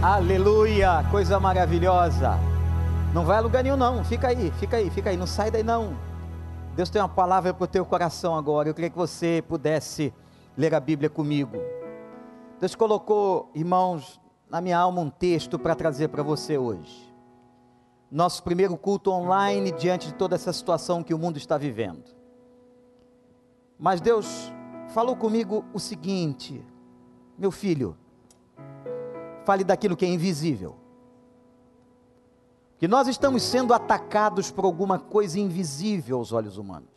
Aleluia, coisa maravilhosa. Não vai a lugar nenhum não, fica aí, fica aí, fica aí, não sai daí não. Deus tem uma palavra para o teu coração agora. Eu queria que você pudesse ler a Bíblia comigo. Deus colocou, irmãos, na minha alma um texto para trazer para você hoje. Nosso primeiro culto online diante de toda essa situação que o mundo está vivendo. Mas Deus falou comigo o seguinte: meu filho, fale daquilo que é invisível. Que nós estamos sendo atacados por alguma coisa invisível aos olhos humanos.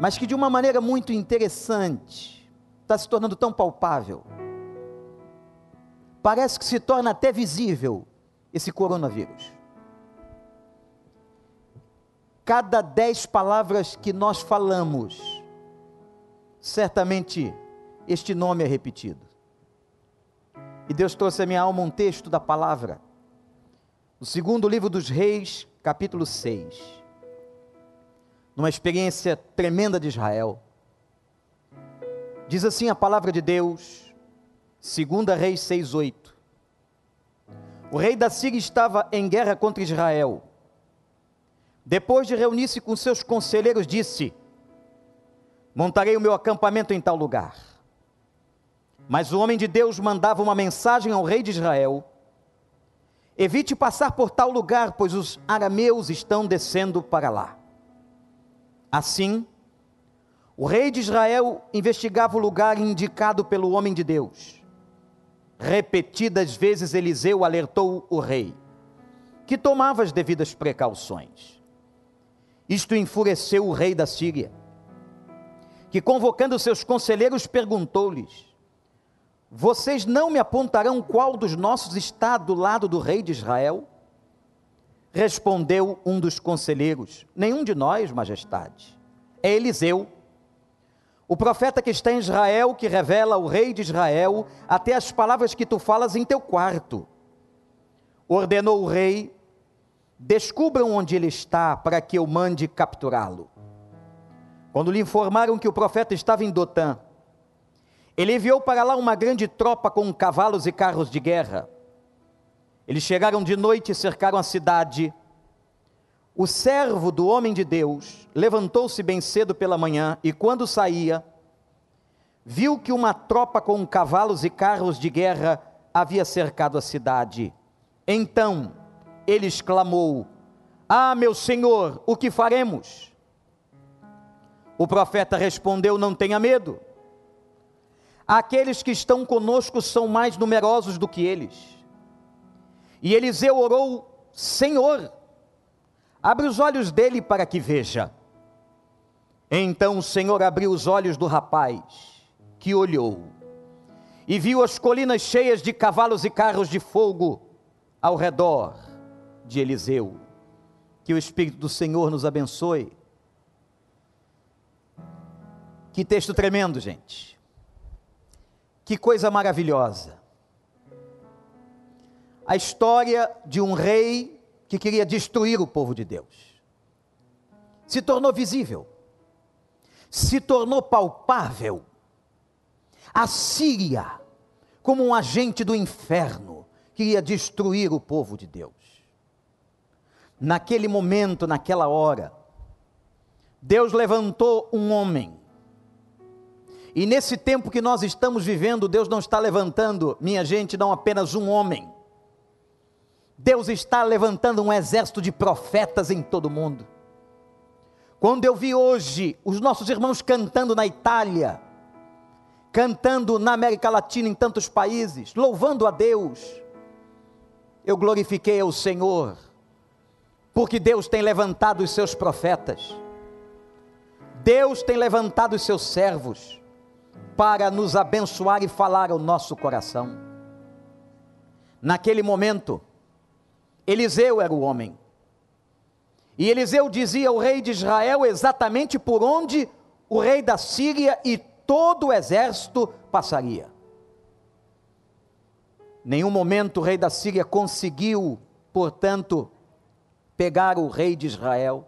Mas que de uma maneira muito interessante, está se tornando tão palpável. Parece que se torna até visível esse coronavírus. Cada dez palavras que nós falamos, certamente este nome é repetido. E Deus trouxe à minha alma um texto da palavra. No segundo livro dos Reis, capítulo 6. Numa experiência tremenda de Israel. Diz assim a palavra de Deus, 2 Reis 6, 8. O rei da Síria estava em guerra contra Israel. Depois de reunir-se com seus conselheiros, disse: Montarei o meu acampamento em tal lugar mas o homem de Deus mandava uma mensagem ao rei de Israel: Evite passar por tal lugar, pois os arameus estão descendo para lá. Assim, o rei de Israel investigava o lugar indicado pelo homem de Deus. Repetidas vezes Eliseu alertou o rei, que tomava as devidas precauções. Isto enfureceu o rei da Síria, que convocando seus conselheiros perguntou-lhes: vocês não me apontarão qual dos nossos está do lado do rei de Israel? Respondeu um dos conselheiros: Nenhum de nós, majestade. É Eliseu, o profeta que está em Israel, que revela ao rei de Israel até as palavras que tu falas em teu quarto. Ordenou o rei: Descubram onde ele está, para que eu mande capturá-lo. Quando lhe informaram que o profeta estava em Dotã, ele enviou para lá uma grande tropa com cavalos e carros de guerra. Eles chegaram de noite e cercaram a cidade. O servo do homem de Deus levantou-se bem cedo pela manhã e, quando saía, viu que uma tropa com cavalos e carros de guerra havia cercado a cidade. Então ele exclamou: Ah, meu senhor, o que faremos? O profeta respondeu: Não tenha medo aqueles que estão conosco são mais numerosos do que eles. E Eliseu orou: Senhor, abre os olhos dele para que veja. Então o Senhor abriu os olhos do rapaz, que olhou, e viu as colinas cheias de cavalos e carros de fogo ao redor de Eliseu. Que o Espírito do Senhor nos abençoe. Que texto tremendo, gente. Que coisa maravilhosa. A história de um rei que queria destruir o povo de Deus. Se tornou visível, se tornou palpável. A Síria, como um agente do inferno, queria destruir o povo de Deus. Naquele momento, naquela hora, Deus levantou um homem e nesse tempo que nós estamos vivendo, Deus não está levantando, minha gente, não apenas um homem. Deus está levantando um exército de profetas em todo o mundo. Quando eu vi hoje os nossos irmãos cantando na Itália, cantando na América Latina em tantos países, louvando a Deus, eu glorifiquei ao Senhor, porque Deus tem levantado os seus profetas, Deus tem levantado os seus servos, para nos abençoar e falar ao nosso coração. Naquele momento, Eliseu era o homem. E Eliseu dizia ao rei de Israel exatamente por onde o rei da Síria e todo o exército passaria. Nenhum momento o rei da Síria conseguiu, portanto, pegar o rei de Israel.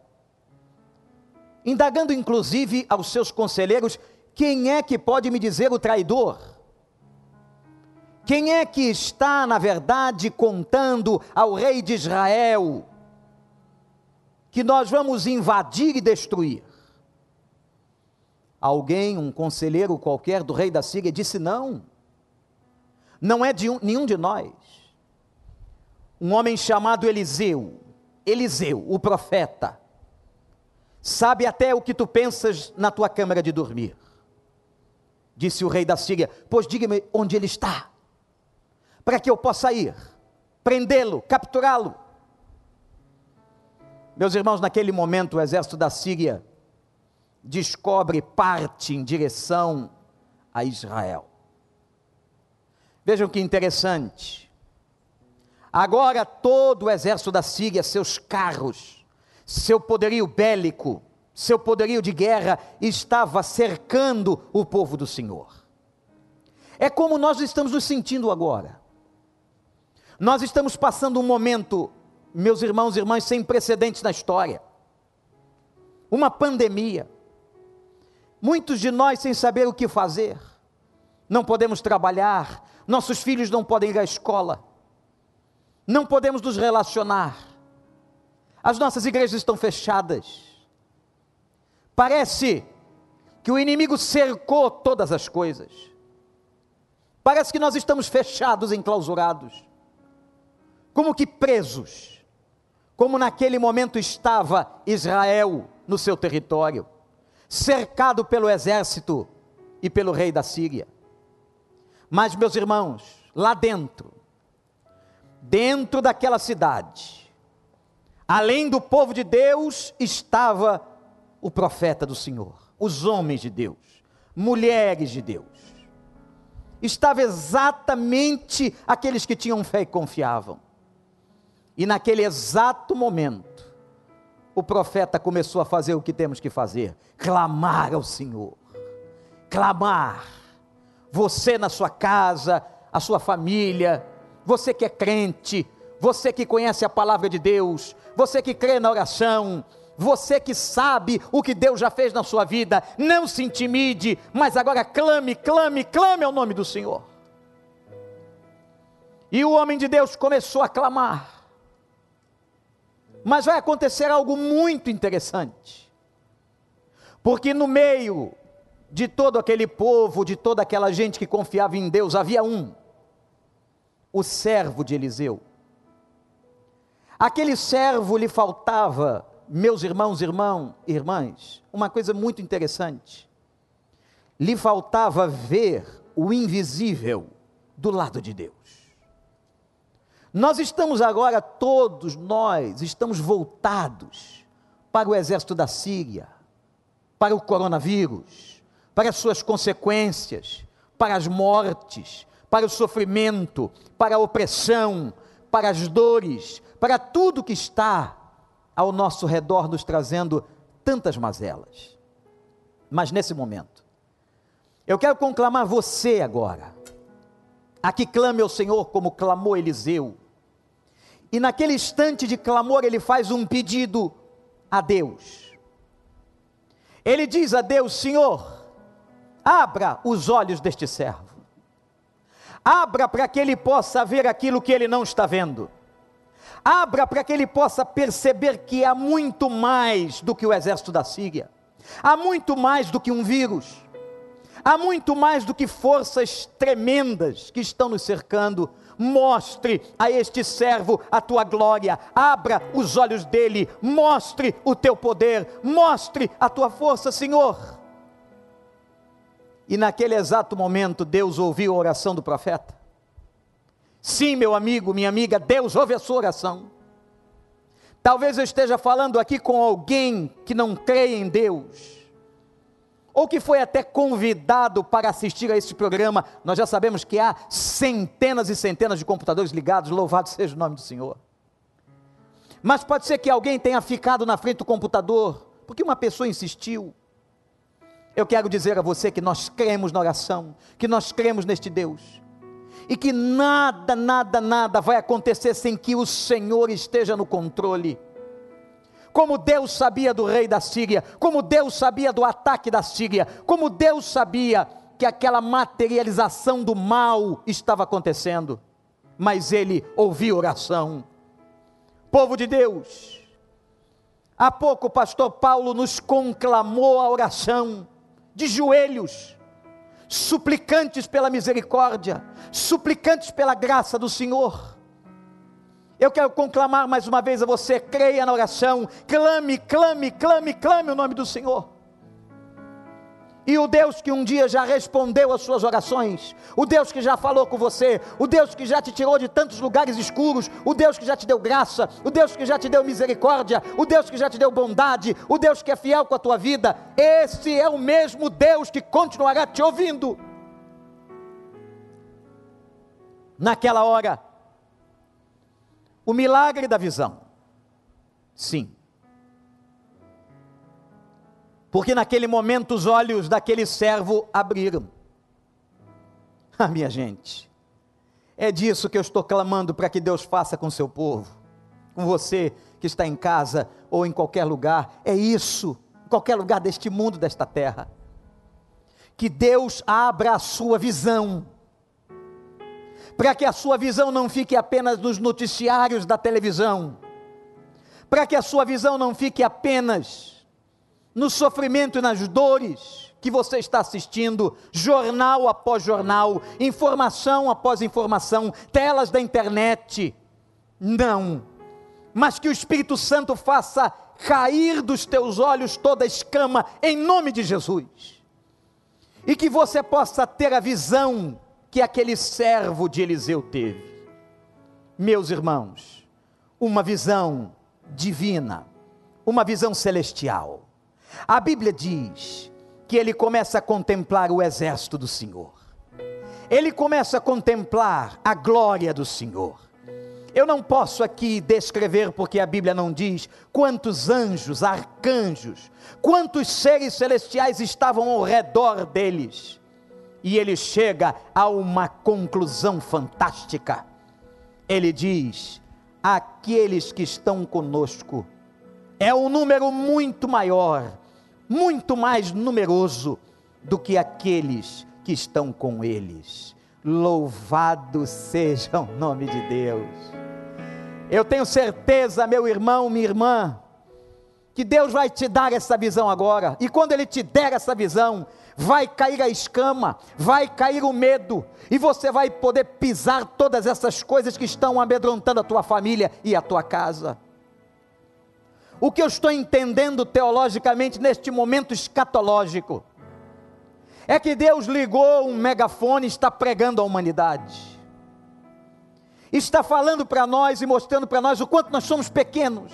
Indagando inclusive aos seus conselheiros quem é que pode me dizer o traidor? Quem é que está, na verdade, contando ao rei de Israel que nós vamos invadir e destruir? Alguém, um conselheiro qualquer do rei da Síria, disse: não, não é de um, nenhum de nós. Um homem chamado Eliseu, Eliseu, o profeta, sabe até o que tu pensas na tua câmara de dormir. Disse o rei da Síria: Pois diga-me onde ele está para que eu possa ir, prendê-lo, capturá-lo. Meus irmãos, naquele momento o exército da Síria descobre parte em direção a Israel. Vejam que interessante. Agora todo o exército da Síria, seus carros, seu poderio bélico, seu poderio de guerra estava cercando o povo do Senhor. É como nós estamos nos sentindo agora. Nós estamos passando um momento, meus irmãos e irmãs, sem precedentes na história. Uma pandemia. Muitos de nós sem saber o que fazer. Não podemos trabalhar, nossos filhos não podem ir à escola. Não podemos nos relacionar. As nossas igrejas estão fechadas. Parece que o inimigo cercou todas as coisas. Parece que nós estamos fechados, enclausurados como que presos, como naquele momento estava Israel no seu território, cercado pelo exército e pelo rei da Síria. Mas, meus irmãos, lá dentro, dentro daquela cidade, além do povo de Deus, estava o profeta do Senhor, os homens de Deus, mulheres de Deus. Estava exatamente aqueles que tinham fé e confiavam. E naquele exato momento, o profeta começou a fazer o que temos que fazer: clamar ao Senhor. Clamar. Você na sua casa, a sua família, você que é crente, você que conhece a palavra de Deus, você que crê na oração, você que sabe o que Deus já fez na sua vida, não se intimide, mas agora clame, clame, clame ao nome do Senhor. E o homem de Deus começou a clamar. Mas vai acontecer algo muito interessante. Porque no meio de todo aquele povo, de toda aquela gente que confiava em Deus, havia um, o servo de Eliseu. Aquele servo lhe faltava, meus irmãos, irmão, irmãs, uma coisa muito interessante. Lhe faltava ver o invisível do lado de Deus. Nós estamos agora, todos nós, estamos voltados para o exército da Síria, para o coronavírus, para as suas consequências, para as mortes, para o sofrimento, para a opressão, para as dores, para tudo que está ao nosso redor nos trazendo tantas mazelas. Mas nesse momento, eu quero conclamar você agora, a que clame ao Senhor como clamou Eliseu, e naquele instante de clamor, ele faz um pedido a Deus. Ele diz a Deus: Senhor, abra os olhos deste servo, abra para que ele possa ver aquilo que ele não está vendo, abra para que ele possa perceber que há muito mais do que o exército da Síria, há muito mais do que um vírus, há muito mais do que forças tremendas que estão nos cercando. Mostre a este servo a tua glória, abra os olhos dele, mostre o teu poder, mostre a tua força, Senhor. E naquele exato momento, Deus ouviu a oração do profeta. Sim, meu amigo, minha amiga, Deus ouve a sua oração. Talvez eu esteja falando aqui com alguém que não crê em Deus ou que foi até convidado para assistir a esse programa, nós já sabemos que há centenas e centenas de computadores ligados, louvado seja o nome do Senhor. Mas pode ser que alguém tenha ficado na frente do computador, porque uma pessoa insistiu. Eu quero dizer a você que nós cremos na oração, que nós cremos neste Deus, e que nada, nada, nada vai acontecer sem que o Senhor esteja no controle. Como Deus sabia do rei da Síria, como Deus sabia do ataque da Síria, como Deus sabia que aquela materialização do mal estava acontecendo, mas ele ouviu oração. Povo de Deus, há pouco o pastor Paulo nos conclamou a oração, de joelhos, suplicantes pela misericórdia, suplicantes pela graça do Senhor. Eu quero conclamar mais uma vez a você: creia na oração, clame, clame, clame, clame o nome do Senhor. E o Deus que um dia já respondeu às suas orações, o Deus que já falou com você, o Deus que já te tirou de tantos lugares escuros, o Deus que já te deu graça, o Deus que já te deu misericórdia, o Deus que já te deu bondade, o Deus que é fiel com a tua vida, esse é o mesmo Deus que continuará te ouvindo. Naquela hora, o milagre da visão, sim, porque naquele momento os olhos daquele servo abriram. Ah, minha gente, é disso que eu estou clamando para que Deus faça com seu povo, com você que está em casa ou em qualquer lugar, é isso, em qualquer lugar deste mundo, desta terra. Que Deus abra a sua visão, para que a sua visão não fique apenas nos noticiários da televisão, para que a sua visão não fique apenas no sofrimento e nas dores que você está assistindo, jornal após jornal, informação após informação, telas da internet. Não, mas que o Espírito Santo faça cair dos teus olhos toda escama, em nome de Jesus. E que você possa ter a visão que aquele servo de Eliseu teve. Meus irmãos, uma visão divina, uma visão celestial a Bíblia diz que ele começa a contemplar o exército do Senhor. Ele começa a contemplar a glória do Senhor. Eu não posso aqui descrever, porque a Bíblia não diz quantos anjos, arcanjos, quantos seres celestiais estavam ao redor deles. E ele chega a uma conclusão fantástica. Ele diz: aqueles que estão conosco é um número muito maior muito mais numeroso do que aqueles que estão com eles. Louvado seja o nome de Deus. Eu tenho certeza, meu irmão, minha irmã, que Deus vai te dar essa visão agora. E quando Ele te der essa visão, vai cair a escama, vai cair o medo, e você vai poder pisar todas essas coisas que estão amedrontando a tua família e a tua casa. O que eu estou entendendo teologicamente neste momento escatológico é que Deus ligou um megafone e está pregando à humanidade. Está falando para nós e mostrando para nós o quanto nós somos pequenos.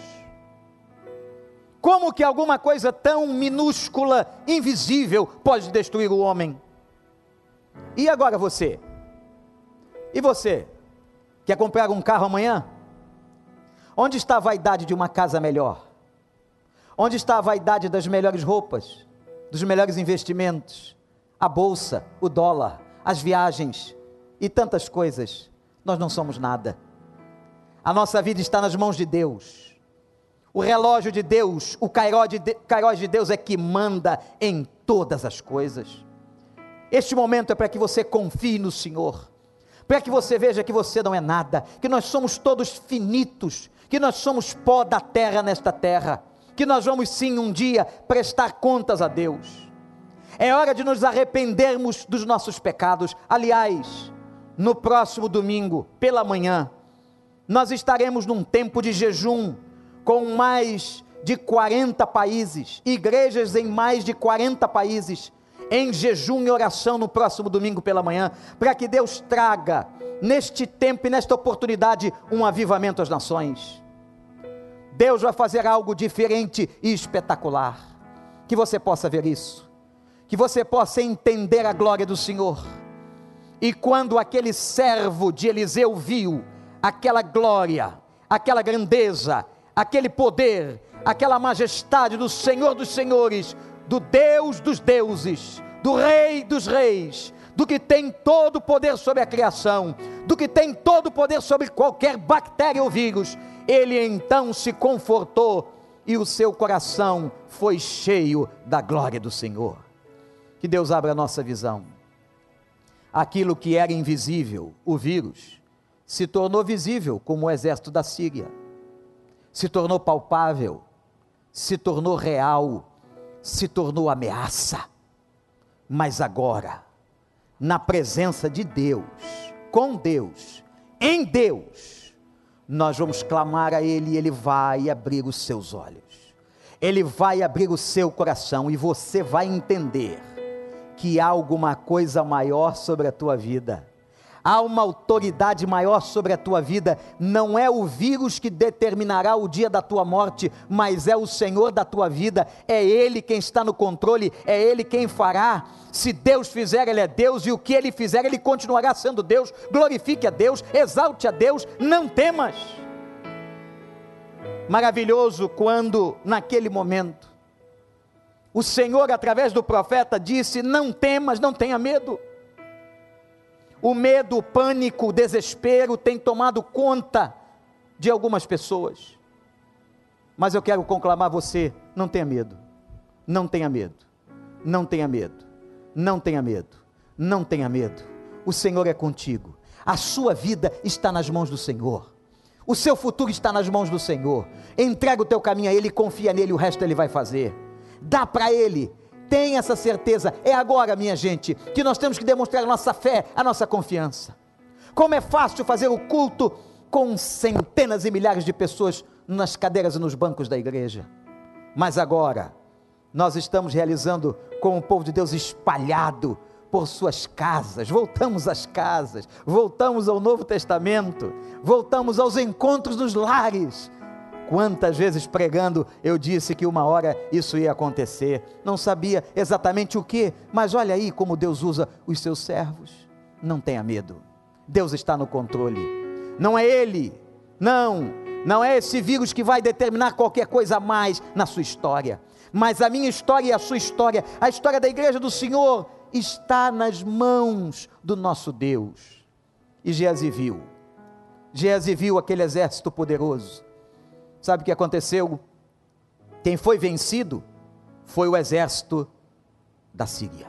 Como que alguma coisa tão minúscula, invisível, pode destruir o homem? E agora você? E você? Quer comprar um carro amanhã? Onde está a vaidade de uma casa melhor? Onde está a vaidade das melhores roupas, dos melhores investimentos, a bolsa, o dólar, as viagens e tantas coisas? Nós não somos nada. A nossa vida está nas mãos de Deus. O relógio de Deus, o cairós de, de Deus é que manda em todas as coisas. Este momento é para que você confie no Senhor, para que você veja que você não é nada, que nós somos todos finitos, que nós somos pó da terra nesta terra que nós vamos sim um dia prestar contas a Deus. É hora de nos arrependermos dos nossos pecados. Aliás, no próximo domingo, pela manhã, nós estaremos num tempo de jejum com mais de 40 países, igrejas em mais de 40 países, em jejum e oração no próximo domingo pela manhã, para que Deus traga neste tempo e nesta oportunidade um avivamento às nações. Deus vai fazer algo diferente e espetacular. Que você possa ver isso, que você possa entender a glória do Senhor. E quando aquele servo de Eliseu viu aquela glória, aquela grandeza, aquele poder, aquela majestade do Senhor dos Senhores, do Deus dos deuses, do Rei dos reis, do que tem todo o poder sobre a criação, do que tem todo o poder sobre qualquer bactéria ou vírus, ele então se confortou e o seu coração foi cheio da glória do Senhor. Que Deus abra a nossa visão. Aquilo que era invisível, o vírus, se tornou visível, como o exército da Síria, se tornou palpável, se tornou real, se tornou ameaça. Mas agora, na presença de Deus, com Deus, em Deus, nós vamos clamar a Ele e Ele vai abrir os seus olhos, Ele vai abrir o seu coração e você vai entender que há alguma coisa maior sobre a tua vida há uma autoridade maior sobre a tua vida. Não é o vírus que determinará o dia da tua morte, mas é o Senhor da tua vida. É Ele quem está no controle, é Ele quem fará. Se Deus fizer, Ele é Deus, e o que Ele fizer, Ele continuará sendo Deus. Glorifique a Deus, exalte a Deus, não temas. Maravilhoso quando, naquele momento, o Senhor, através do profeta, disse: Não temas, não tenha medo. O medo, o pânico, o desespero tem tomado conta de algumas pessoas. Mas eu quero conclamar você: não tenha medo, não tenha medo, não tenha medo, não tenha medo, não tenha medo. O Senhor é contigo, a sua vida está nas mãos do Senhor, o seu futuro está nas mãos do Senhor. Entrega o teu caminho a Ele, confia nele, o resto Ele vai fazer. Dá para Ele Tenha essa certeza. É agora, minha gente, que nós temos que demonstrar a nossa fé, a nossa confiança. Como é fácil fazer o culto com centenas e milhares de pessoas nas cadeiras e nos bancos da igreja. Mas agora, nós estamos realizando com o povo de Deus espalhado por suas casas, voltamos às casas, voltamos ao Novo Testamento, voltamos aos encontros nos lares, Quantas vezes pregando eu disse que uma hora isso ia acontecer, não sabia exatamente o que, mas olha aí como Deus usa os seus servos. Não tenha medo, Deus está no controle, não é Ele, não, não é esse vírus que vai determinar qualquer coisa a mais na sua história, mas a minha história e a sua história, a história da igreja do Senhor, está nas mãos do nosso Deus. E Geazi viu, Geazi viu aquele exército poderoso, Sabe o que aconteceu? Quem foi vencido foi o exército da Síria.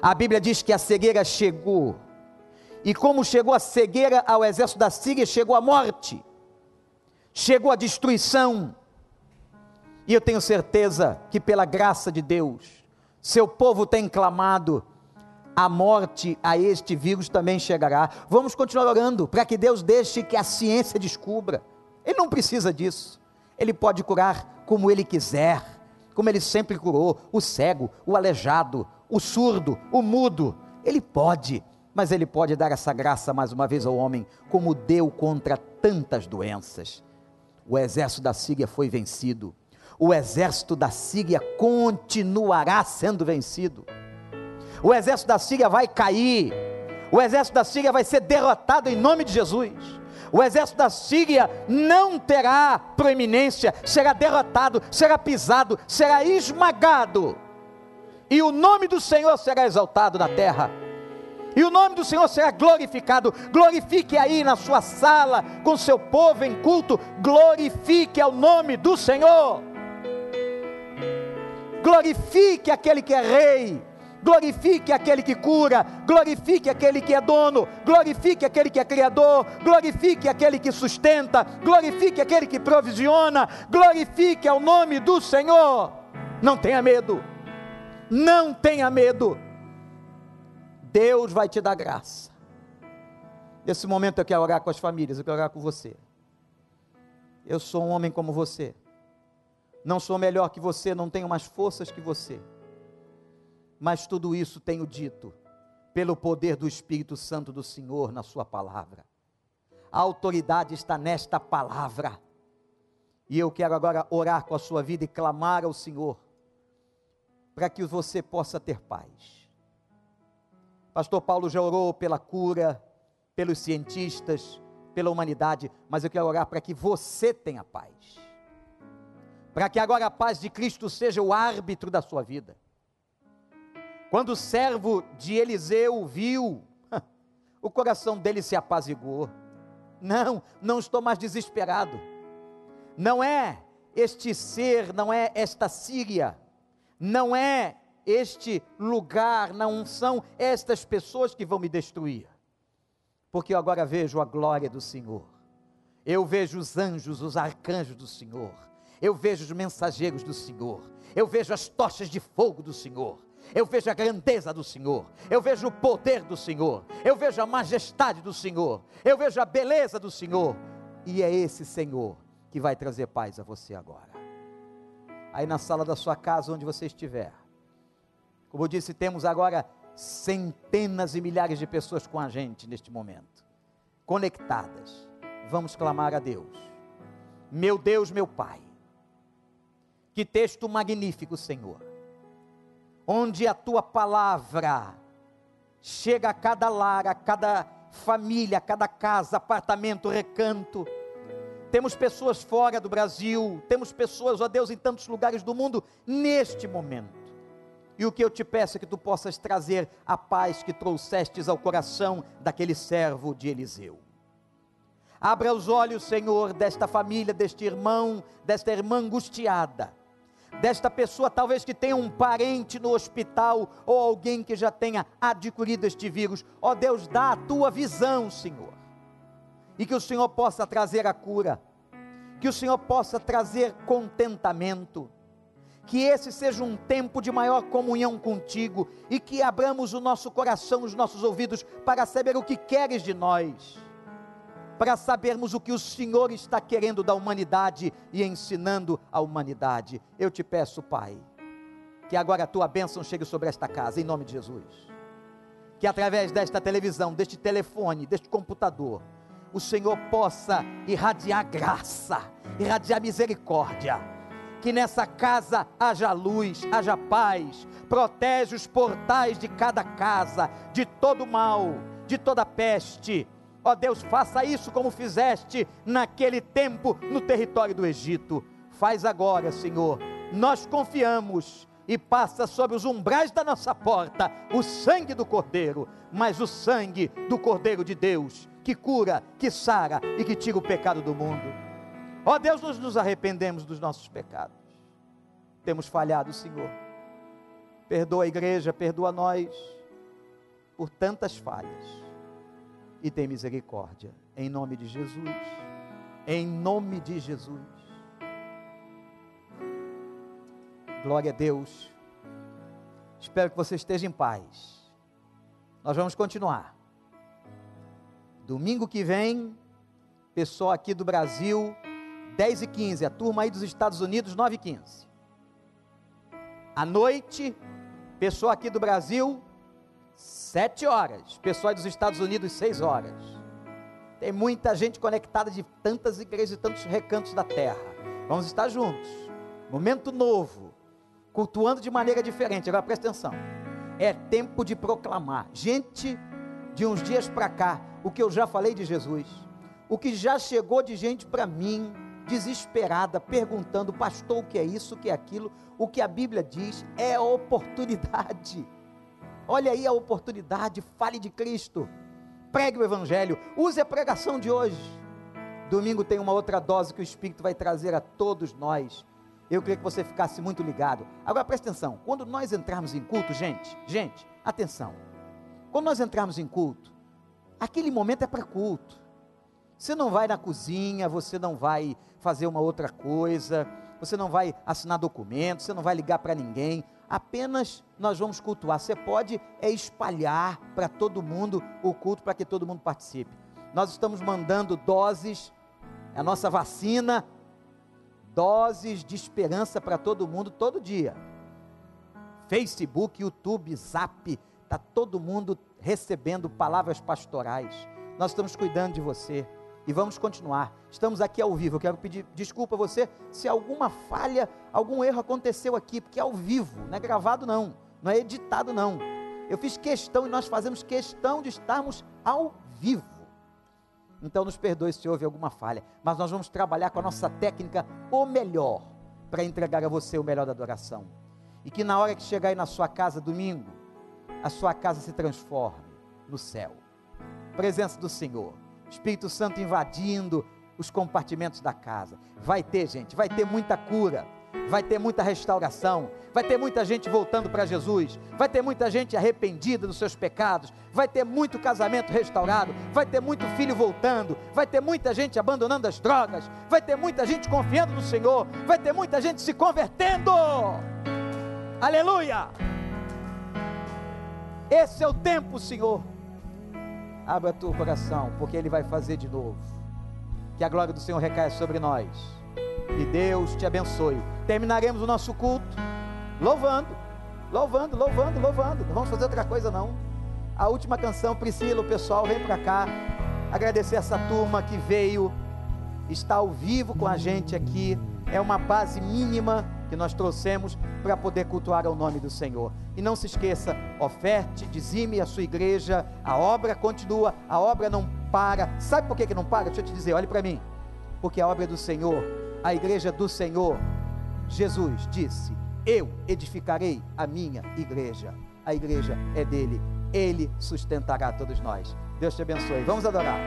A Bíblia diz que a cegueira chegou. E como chegou a cegueira ao exército da Síria, chegou a morte, chegou a destruição. E eu tenho certeza que, pela graça de Deus, seu povo tem clamado, a morte a este vírus também chegará. Vamos continuar orando para que Deus deixe que a ciência descubra ele não precisa disso. Ele pode curar como ele quiser, como ele sempre curou: o cego, o aleijado, o surdo, o mudo. Ele pode, mas ele pode dar essa graça mais uma vez ao homem, como deu contra tantas doenças. O exército da Síria foi vencido. O exército da Síria continuará sendo vencido. O exército da Síria vai cair. O exército da Síria vai ser derrotado em nome de Jesus o exército da Síria não terá proeminência, será derrotado, será pisado, será esmagado, e o nome do Senhor será exaltado na terra. E o nome do Senhor será glorificado. Glorifique aí na sua sala, com seu povo em culto. Glorifique ao nome do Senhor. Glorifique aquele que é rei glorifique aquele que cura, glorifique aquele que é dono, glorifique aquele que é criador, glorifique aquele que sustenta, glorifique aquele que provisiona, glorifique ao nome do Senhor. Não tenha medo, não tenha medo, Deus vai te dar graça. Nesse momento eu quero orar com as famílias, eu quero orar com você. Eu sou um homem como você, não sou melhor que você, não tenho mais forças que você mas tudo isso tenho dito, pelo poder do Espírito Santo do Senhor na Sua palavra. A autoridade está nesta palavra. E eu quero agora orar com a sua vida e clamar ao Senhor, para que você possa ter paz. Pastor Paulo já orou pela cura, pelos cientistas, pela humanidade, mas eu quero orar para que você tenha paz. Para que agora a paz de Cristo seja o árbitro da sua vida. Quando o servo de Eliseu viu, o coração dele se apaziguou. Não, não estou mais desesperado. Não é este ser, não é esta Síria, não é este lugar, na unção, estas pessoas que vão me destruir. Porque eu agora vejo a glória do Senhor. Eu vejo os anjos, os arcanjos do Senhor. Eu vejo os mensageiros do Senhor. Eu vejo as tochas de fogo do Senhor. Eu vejo a grandeza do Senhor. Eu vejo o poder do Senhor. Eu vejo a majestade do Senhor. Eu vejo a beleza do Senhor. E é esse Senhor que vai trazer paz a você agora. Aí na sala da sua casa, onde você estiver. Como eu disse, temos agora centenas e milhares de pessoas com a gente neste momento, conectadas. Vamos clamar a Deus. Meu Deus, meu Pai. Que texto magnífico, Senhor. Onde a tua palavra chega a cada lar, a cada família, a cada casa, apartamento, recanto. Temos pessoas fora do Brasil, temos pessoas, ó Deus, em tantos lugares do mundo neste momento. E o que eu te peço é que tu possas trazer a paz que trouxestes ao coração daquele servo de Eliseu. Abra os olhos, Senhor, desta família, deste irmão, desta irmã angustiada, desta pessoa talvez que tenha um parente no hospital ou alguém que já tenha adquirido este vírus. Ó oh, Deus, dá a tua visão, Senhor. E que o Senhor possa trazer a cura, que o Senhor possa trazer contentamento que esse seja um tempo de maior comunhão contigo e que abramos o nosso coração, os nossos ouvidos para saber o que queres de nós, para sabermos o que o Senhor está querendo da humanidade e ensinando à humanidade. Eu te peço, Pai, que agora a tua bênção chegue sobre esta casa, em nome de Jesus. Que através desta televisão, deste telefone, deste computador, o Senhor possa irradiar graça, irradiar misericórdia que nessa casa haja luz, haja paz, protege os portais de cada casa, de todo mal, de toda peste. Ó Deus, faça isso como fizeste naquele tempo no território do Egito. Faz agora, Senhor. Nós confiamos e passa sobre os umbrais da nossa porta o sangue do Cordeiro, mas o sangue do Cordeiro de Deus, que cura, que sara e que tira o pecado do mundo. Ó Deus, nós nos arrependemos dos nossos pecados. Temos falhado, Senhor. Perdoa a igreja, perdoa nós por tantas falhas. E tem misericórdia. Em nome de Jesus. Em nome de Jesus. Glória a Deus. Espero que você esteja em paz. Nós vamos continuar. Domingo que vem, pessoal aqui do Brasil, 10 e 15, a turma aí dos Estados Unidos, 9 e 15. À noite, pessoa aqui do Brasil, 7 horas. Pessoa dos Estados Unidos, 6 horas. Tem muita gente conectada de tantas igrejas e tantos recantos da terra. Vamos estar juntos. Momento novo. Cultuando de maneira diferente. Agora presta atenção. É tempo de proclamar. Gente, de uns dias para cá, o que eu já falei de Jesus, o que já chegou de gente para mim, desesperada, perguntando, pastor, o que é isso, o que é aquilo, o que a Bíblia diz é oportunidade. Olha aí a oportunidade, fale de Cristo, pregue o Evangelho, use a pregação de hoje. Domingo tem uma outra dose que o Espírito vai trazer a todos nós. Eu queria que você ficasse muito ligado. Agora presta atenção: quando nós entrarmos em culto, gente, gente, atenção. Quando nós entrarmos em culto, aquele momento é para culto. Você não vai na cozinha, você não vai fazer uma outra coisa, você não vai assinar documentos, você não vai ligar para ninguém, apenas nós vamos cultuar. Você pode é espalhar para todo mundo o culto para que todo mundo participe. Nós estamos mandando doses, a nossa vacina, doses de esperança para todo mundo todo dia. Facebook, YouTube, Zap, está todo mundo recebendo palavras pastorais. Nós estamos cuidando de você e vamos continuar. Estamos aqui ao vivo. Eu quero pedir desculpa a você se alguma falha, algum erro aconteceu aqui, porque é ao vivo, não é gravado não, não é editado não. Eu fiz questão e nós fazemos questão de estarmos ao vivo. Então nos perdoe se houve alguma falha, mas nós vamos trabalhar com a nossa técnica o melhor para entregar a você o melhor da adoração. E que na hora que chegar aí na sua casa domingo, a sua casa se transforme no céu. Presença do Senhor Espírito Santo invadindo os compartimentos da casa. Vai ter, gente, vai ter muita cura, vai ter muita restauração, vai ter muita gente voltando para Jesus, vai ter muita gente arrependida dos seus pecados, vai ter muito casamento restaurado, vai ter muito filho voltando, vai ter muita gente abandonando as drogas, vai ter muita gente confiando no Senhor, vai ter muita gente se convertendo. Aleluia! Esse é o tempo, Senhor. Abra teu coração, porque Ele vai fazer de novo. Que a glória do Senhor recaia sobre nós. E Deus te abençoe. Terminaremos o nosso culto louvando, louvando, louvando, louvando. Não vamos fazer outra coisa não. A última canção, Priscila, o pessoal vem para cá. Agradecer essa turma que veio, está ao vivo com a gente aqui. É uma base mínima que nós trouxemos para poder cultuar o nome do Senhor. E não se esqueça, oferte, dizime a sua igreja, a obra continua, a obra não para. Sabe por que, que não para? Deixa eu te dizer, olhe para mim. Porque a obra do Senhor a igreja do Senhor, Jesus disse: Eu edificarei a minha igreja. A igreja é dele. Ele sustentará todos nós. Deus te abençoe. Vamos adorar.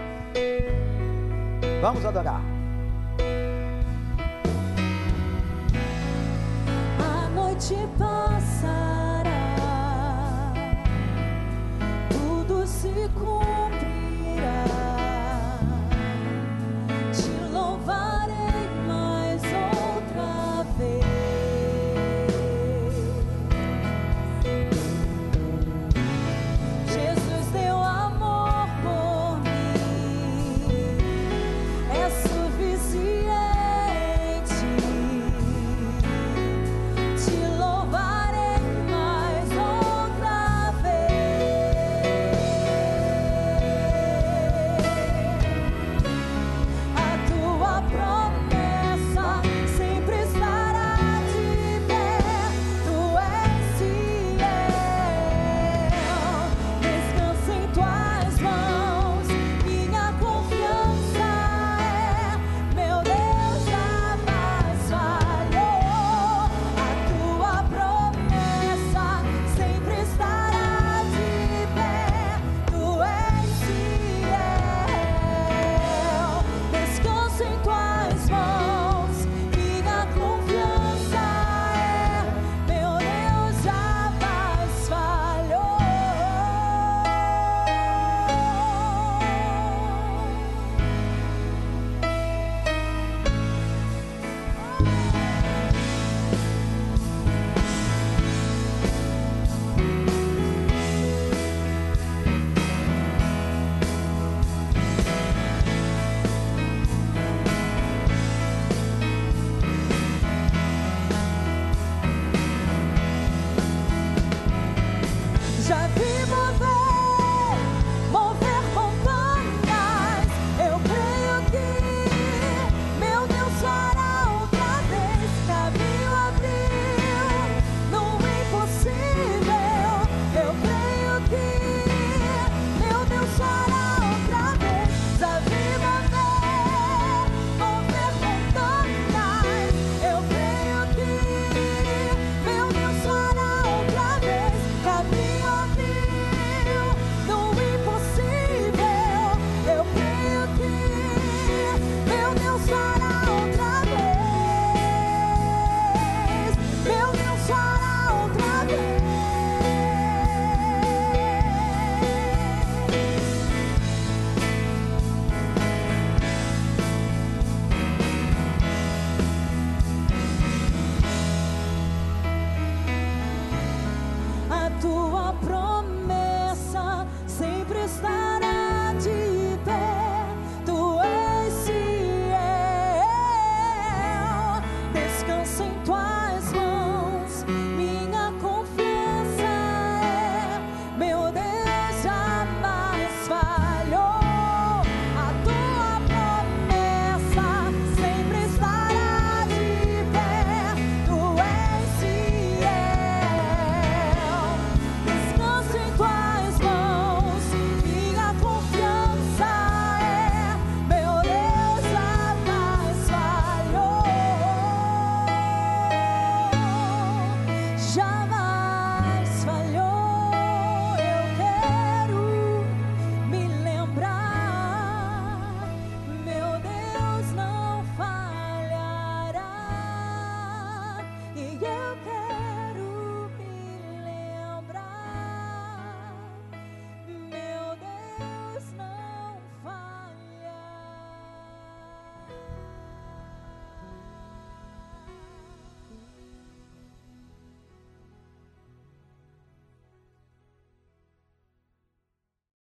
Vamos adorar. Noite passará, tudo se